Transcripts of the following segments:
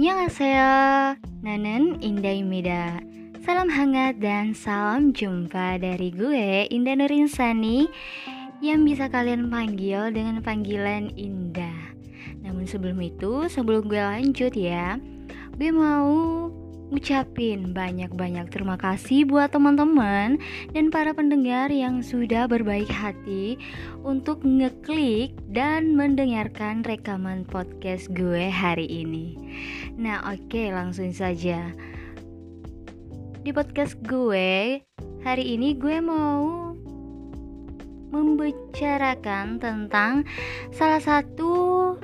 Annyeonghaseyo, Nanen Indah Mida Salam hangat dan salam jumpa dari gue Indah Nurinsani Yang bisa kalian panggil dengan panggilan Indah. Namun sebelum itu, sebelum gue lanjut ya Gue mau ucapin banyak-banyak terima kasih buat teman-teman dan para pendengar yang sudah berbaik hati untuk ngeklik dan mendengarkan rekaman podcast gue hari ini. Nah, oke, okay, langsung saja. Di podcast gue hari ini gue mau membicarakan tentang salah satu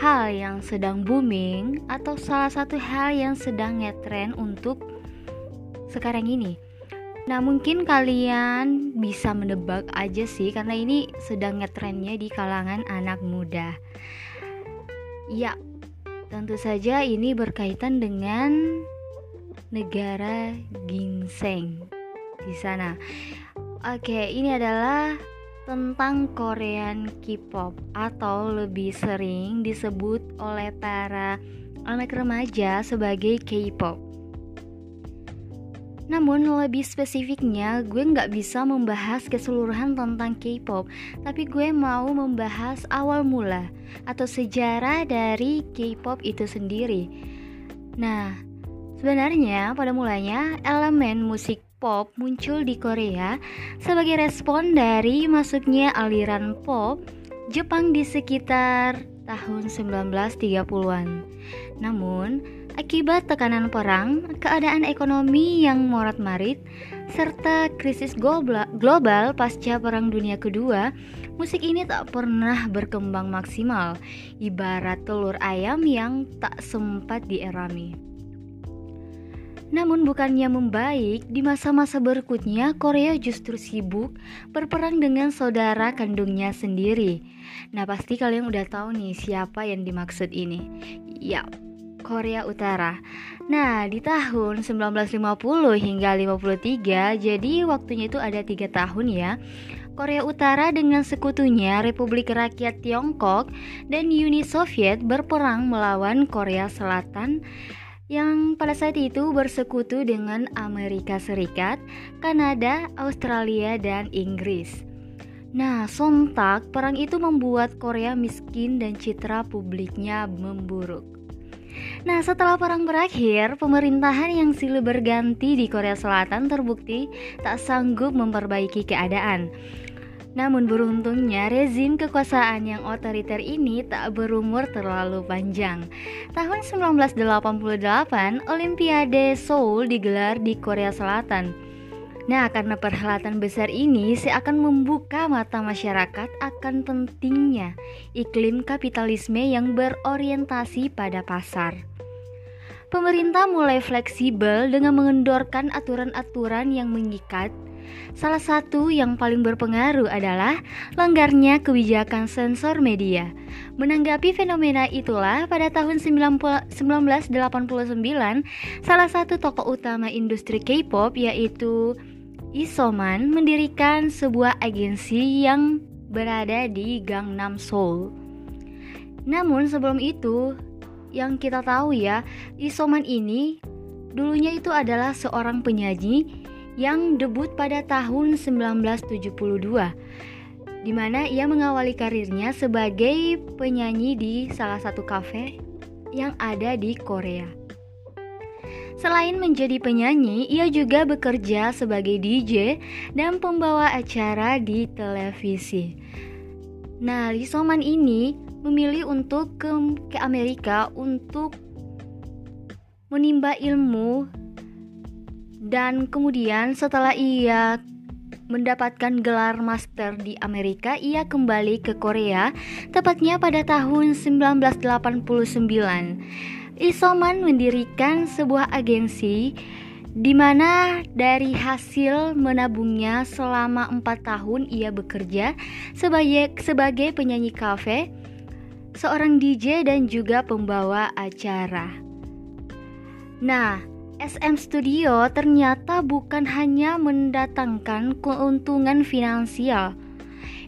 hal yang sedang booming atau salah satu hal yang sedang ngetren untuk sekarang ini. Nah, mungkin kalian bisa menebak aja sih karena ini sedang ngetrennya di kalangan anak muda. Ya, tentu saja ini berkaitan dengan negara ginseng di sana. Oke, ini adalah tentang Korean K-pop atau lebih sering disebut oleh para anak remaja sebagai K-pop. Namun lebih spesifiknya gue nggak bisa membahas keseluruhan tentang K-pop Tapi gue mau membahas awal mula atau sejarah dari K-pop itu sendiri Nah, sebenarnya pada mulanya elemen musik pop muncul di Korea sebagai respon dari masuknya aliran pop Jepang di sekitar tahun 1930-an. Namun, akibat tekanan perang, keadaan ekonomi yang morat-marit, serta krisis global pasca Perang Dunia Kedua, musik ini tak pernah berkembang maksimal, ibarat telur ayam yang tak sempat dierami. Namun bukannya membaik, di masa-masa berikutnya Korea justru sibuk berperang dengan saudara kandungnya sendiri. Nah pasti kalian udah tahu nih siapa yang dimaksud ini. Ya, Korea Utara. Nah, di tahun 1950 hingga 53, jadi waktunya itu ada tiga tahun ya. Korea Utara dengan sekutunya Republik Rakyat Tiongkok dan Uni Soviet berperang melawan Korea Selatan yang pada saat itu bersekutu dengan Amerika Serikat, Kanada, Australia, dan Inggris. Nah, sontak perang itu membuat Korea miskin dan citra publiknya memburuk. Nah, setelah perang berakhir, pemerintahan yang silih berganti di Korea Selatan terbukti tak sanggup memperbaiki keadaan. Namun beruntungnya rezim kekuasaan yang otoriter ini tak berumur terlalu panjang. Tahun 1988, Olimpiade Seoul digelar di Korea Selatan. Nah, karena perhelatan besar ini seakan membuka mata masyarakat akan pentingnya iklim kapitalisme yang berorientasi pada pasar. Pemerintah mulai fleksibel dengan mengendorkan aturan-aturan yang mengikat Salah satu yang paling berpengaruh adalah longgarnya kebijakan sensor media. Menanggapi fenomena itulah pada tahun 1989 salah satu tokoh utama industri K-pop yaitu Isoman mendirikan sebuah agensi yang berada di Gangnam Seoul. Namun sebelum itu yang kita tahu ya, Isoman ini dulunya itu adalah seorang penyanyi yang debut pada tahun 1972 di mana ia mengawali karirnya sebagai penyanyi di salah satu kafe yang ada di Korea. Selain menjadi penyanyi, ia juga bekerja sebagai DJ dan pembawa acara di televisi. Nah, Lee Soman ini memilih untuk ke, ke Amerika untuk menimba ilmu dan kemudian setelah ia mendapatkan gelar master di Amerika, ia kembali ke Korea, tepatnya pada tahun 1989. Isoman mendirikan sebuah agensi di mana dari hasil menabungnya selama empat tahun ia bekerja sebagai sebagai penyanyi kafe, seorang DJ dan juga pembawa acara. Nah, SM Studio ternyata bukan hanya mendatangkan keuntungan finansial.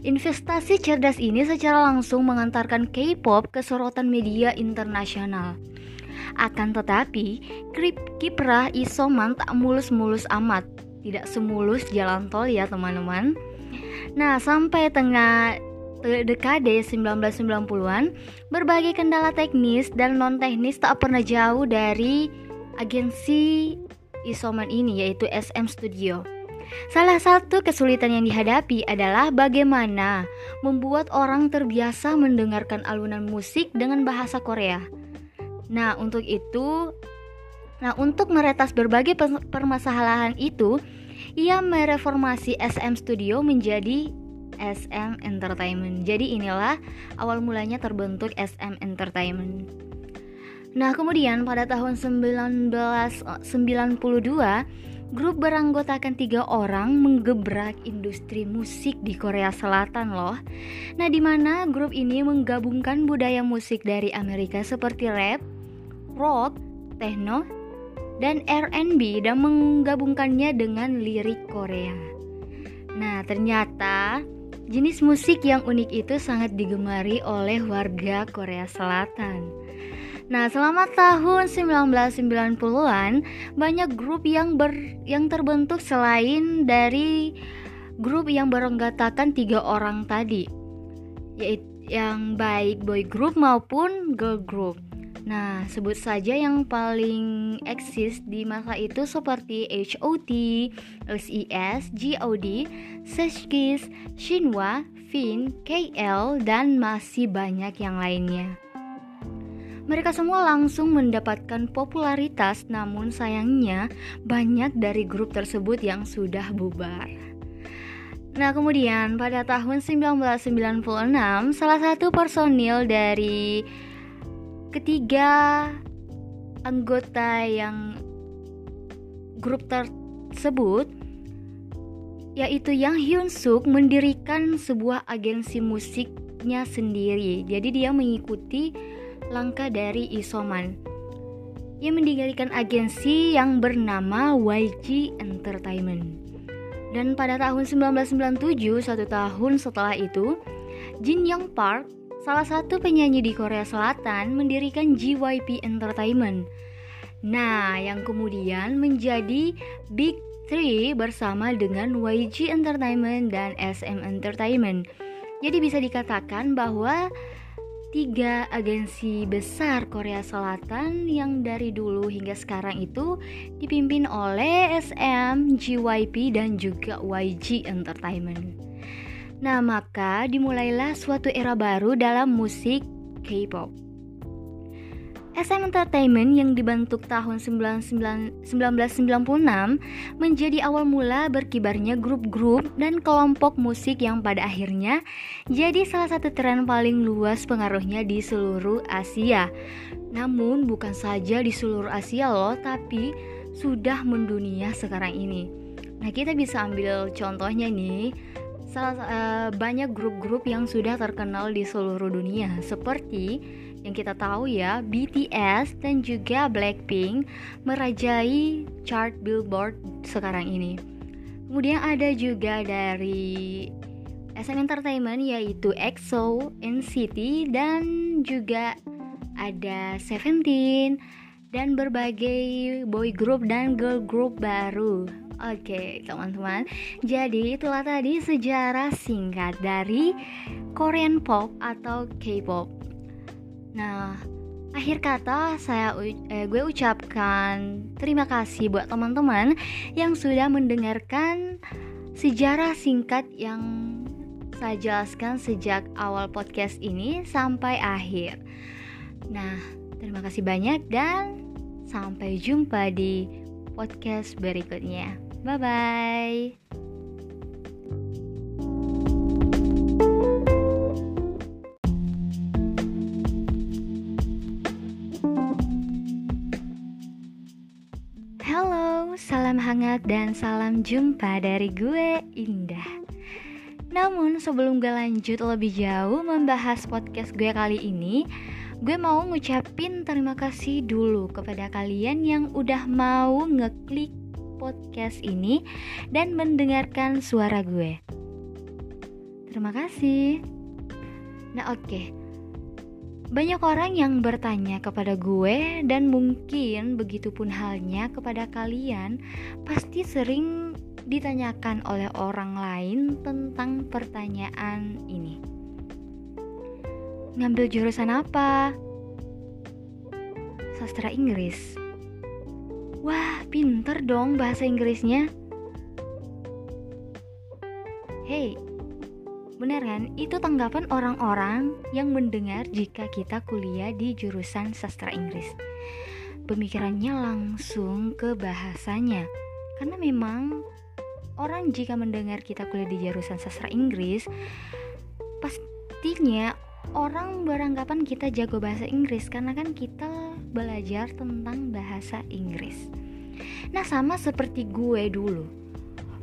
Investasi cerdas ini secara langsung mengantarkan K-pop ke sorotan media internasional. Akan tetapi, kiprah isoman tak mulus-mulus amat. Tidak semulus jalan tol ya teman-teman. Nah, sampai tengah dekade 1990-an, berbagai kendala teknis dan non-teknis tak pernah jauh dari agensi isoman ini yaitu SM Studio. Salah satu kesulitan yang dihadapi adalah bagaimana membuat orang terbiasa mendengarkan alunan musik dengan bahasa Korea. Nah, untuk itu, nah untuk meretas berbagai permasalahan itu, ia mereformasi SM Studio menjadi SM Entertainment. Jadi inilah awal mulanya terbentuk SM Entertainment. Nah, kemudian pada tahun 1992, grup beranggotakan tiga orang menggebrak industri musik di Korea Selatan loh. Nah, di mana grup ini menggabungkan budaya musik dari Amerika seperti rap, rock, techno, dan R&B dan menggabungkannya dengan lirik Korea. Nah, ternyata Jenis musik yang unik itu sangat digemari oleh warga Korea Selatan. Nah, selama tahun 1990-an banyak grup yang ber yang terbentuk selain dari grup yang beranggotakan tiga orang tadi, yaitu yang baik boy group maupun girl group. Nah, sebut saja yang paling eksis di masa itu seperti HOT, SES, GOD, Seshkis, Shinwa, Fin, KL, dan masih banyak yang lainnya. Mereka semua langsung mendapatkan popularitas, namun sayangnya banyak dari grup tersebut yang sudah bubar. Nah, kemudian pada tahun 1996, salah satu personil dari ketiga anggota yang grup tersebut yaitu Yang Hyun Suk mendirikan sebuah agensi musiknya sendiri. Jadi dia mengikuti langkah dari Isoman. Ia mendirikan agensi yang bernama YG Entertainment. Dan pada tahun 1997, satu tahun setelah itu, Jin Young Park salah satu penyanyi di Korea Selatan mendirikan JYP Entertainment. Nah, yang kemudian menjadi Big Three bersama dengan YG Entertainment dan SM Entertainment. Jadi bisa dikatakan bahwa tiga agensi besar Korea Selatan yang dari dulu hingga sekarang itu dipimpin oleh SM, JYP, dan juga YG Entertainment. Nah, maka dimulailah suatu era baru dalam musik K-pop. SM Entertainment yang dibentuk tahun 1996 menjadi awal mula berkibarnya grup-grup dan kelompok musik yang pada akhirnya jadi salah satu tren paling luas pengaruhnya di seluruh Asia. Namun bukan saja di seluruh Asia loh, tapi sudah mendunia sekarang ini. Nah, kita bisa ambil contohnya nih uh, banyak grup-grup yang sudah terkenal di seluruh dunia seperti yang kita tahu ya BTS dan juga Blackpink merajai chart Billboard sekarang ini. Kemudian ada juga dari SM Entertainment yaitu EXO, NCT dan juga ada Seventeen dan berbagai boy group dan girl group baru. Oke, teman-teman. Jadi itulah tadi sejarah singkat dari Korean pop atau K-pop. Nah, akhir kata saya eh, gue ucapkan terima kasih buat teman-teman yang sudah mendengarkan sejarah singkat yang saya jelaskan sejak awal podcast ini sampai akhir. Nah, terima kasih banyak dan Sampai jumpa di podcast berikutnya. Bye bye. Hangat dan salam jumpa dari gue Indah. Namun sebelum gue lanjut lebih jauh membahas podcast gue kali ini, gue mau ngucapin terima kasih dulu kepada kalian yang udah mau ngeklik podcast ini dan mendengarkan suara gue. Terima kasih. Nah, oke. Okay. Banyak orang yang bertanya kepada gue dan mungkin begitupun halnya kepada kalian pasti sering ditanyakan oleh orang lain tentang pertanyaan ini. Ngambil jurusan apa? Sastra Inggris. Wah, pinter dong bahasa Inggrisnya. Hei, Bener kan? Itu tanggapan orang-orang yang mendengar jika kita kuliah di jurusan sastra Inggris. Pemikirannya langsung ke bahasanya. Karena memang orang jika mendengar kita kuliah di jurusan sastra Inggris, pastinya orang beranggapan kita jago bahasa Inggris karena kan kita belajar tentang bahasa Inggris. Nah, sama seperti gue dulu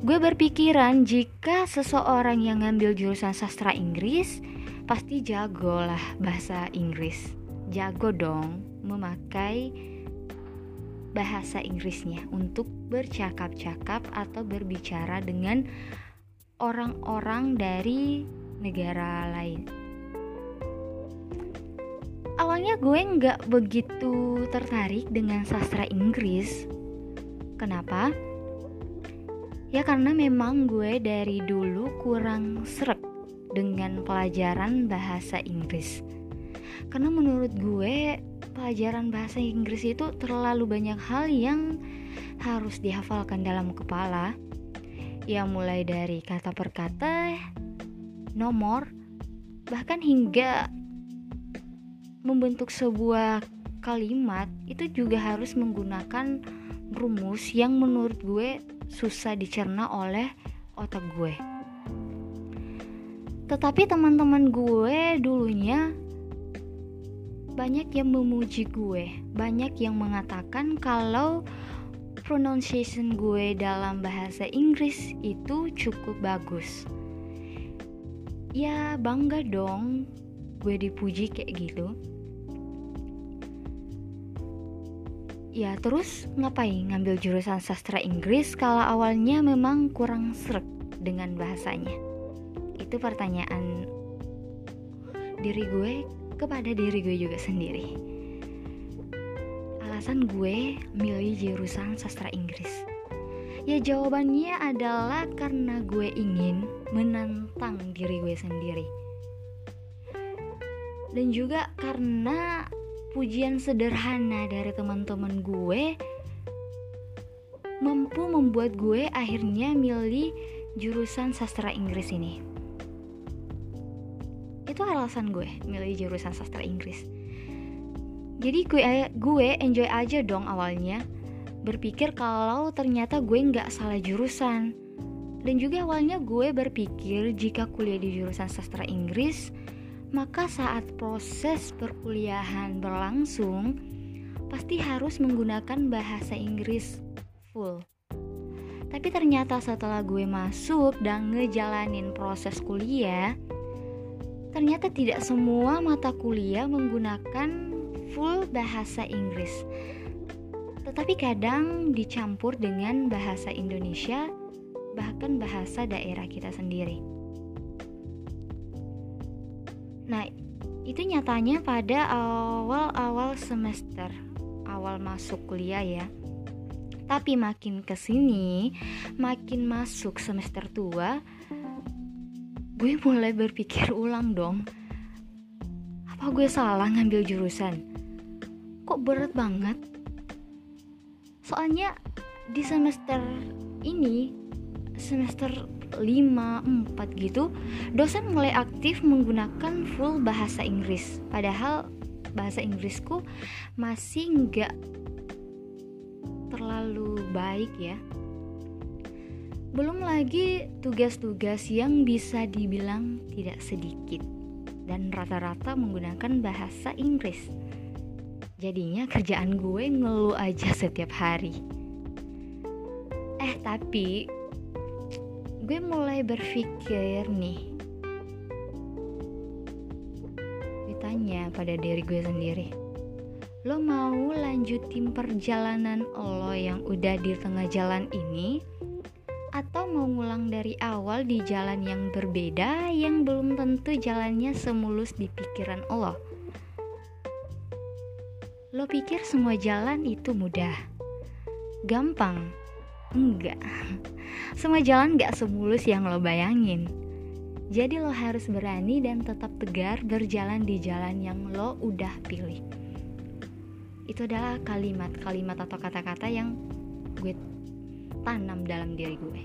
Gue berpikiran jika seseorang yang ngambil jurusan sastra Inggris pasti jago lah bahasa Inggris. Jago dong memakai bahasa Inggrisnya untuk bercakap-cakap atau berbicara dengan orang-orang dari negara lain. Awalnya gue nggak begitu tertarik dengan sastra Inggris. Kenapa? Ya karena memang gue dari dulu kurang seret dengan pelajaran bahasa Inggris. Karena menurut gue pelajaran bahasa Inggris itu terlalu banyak hal yang harus dihafalkan dalam kepala. Ya mulai dari kata per kata, nomor, bahkan hingga membentuk sebuah kalimat itu juga harus menggunakan rumus yang menurut gue susah dicerna oleh otak gue. Tetapi teman-teman gue dulunya banyak yang memuji gue, banyak yang mengatakan kalau pronunciation gue dalam bahasa Inggris itu cukup bagus. Ya bangga dong gue dipuji kayak gitu. Ya terus ngapain ngambil jurusan sastra Inggris kalau awalnya memang kurang seret dengan bahasanya? Itu pertanyaan diri gue kepada diri gue juga sendiri. Alasan gue milih jurusan sastra Inggris. Ya jawabannya adalah karena gue ingin menantang diri gue sendiri. Dan juga karena pujian sederhana dari teman-teman gue mampu membuat gue akhirnya milih jurusan sastra Inggris ini. Itu alasan gue milih jurusan sastra Inggris. Jadi gue gue enjoy aja dong awalnya berpikir kalau ternyata gue nggak salah jurusan. Dan juga awalnya gue berpikir jika kuliah di jurusan sastra Inggris maka saat proses perkuliahan berlangsung, pasti harus menggunakan bahasa Inggris full. Tapi ternyata setelah gue masuk dan ngejalanin proses kuliah, ternyata tidak semua mata kuliah menggunakan full bahasa Inggris. Tetapi kadang dicampur dengan bahasa Indonesia, bahkan bahasa daerah kita sendiri. Nah, itu nyatanya pada awal-awal semester, awal masuk kuliah ya. Tapi makin ke sini, makin masuk semester tua, gue mulai berpikir ulang dong. Apa gue salah ngambil jurusan? Kok berat banget? Soalnya di semester ini, semester 5, 4 gitu dosen mulai aktif menggunakan full bahasa Inggris. Padahal bahasa Inggrisku masih nggak terlalu baik ya. Belum lagi tugas-tugas yang bisa dibilang tidak sedikit dan rata-rata menggunakan bahasa Inggris. Jadinya kerjaan gue ngeluh aja setiap hari. Eh tapi gue mulai berpikir nih ditanya pada diri gue sendiri lo mau lanjutin perjalanan lo yang udah di tengah jalan ini atau mau ngulang dari awal di jalan yang berbeda yang belum tentu jalannya semulus di pikiran lo Lo pikir semua jalan itu mudah? Gampang? Enggak. Semua jalan gak semulus yang lo bayangin. Jadi lo harus berani dan tetap tegar berjalan di jalan yang lo udah pilih. Itu adalah kalimat-kalimat atau kata-kata yang gue tanam dalam diri gue.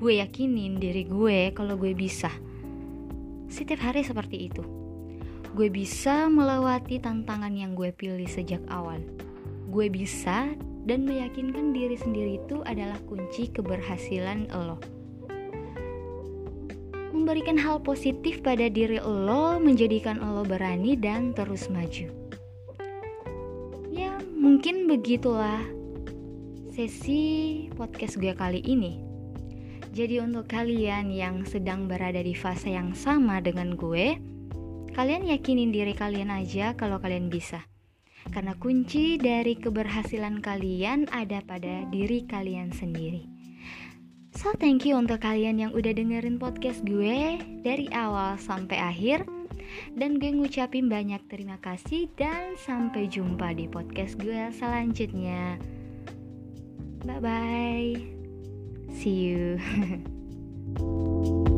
Gue yakinin diri gue kalau gue bisa. Setiap hari seperti itu gue bisa melewati tantangan yang gue pilih sejak awal. Gue bisa dan meyakinkan diri sendiri itu adalah kunci keberhasilan lo. Memberikan hal positif pada diri lo menjadikan lo berani dan terus maju. Ya, mungkin begitulah sesi podcast gue kali ini. Jadi untuk kalian yang sedang berada di fase yang sama dengan gue, Kalian yakinin diri kalian aja kalau kalian bisa. Karena kunci dari keberhasilan kalian ada pada diri kalian sendiri. So thank you untuk kalian yang udah dengerin podcast gue dari awal sampai akhir. Dan gue ngucapin banyak terima kasih dan sampai jumpa di podcast gue selanjutnya. Bye bye. See you.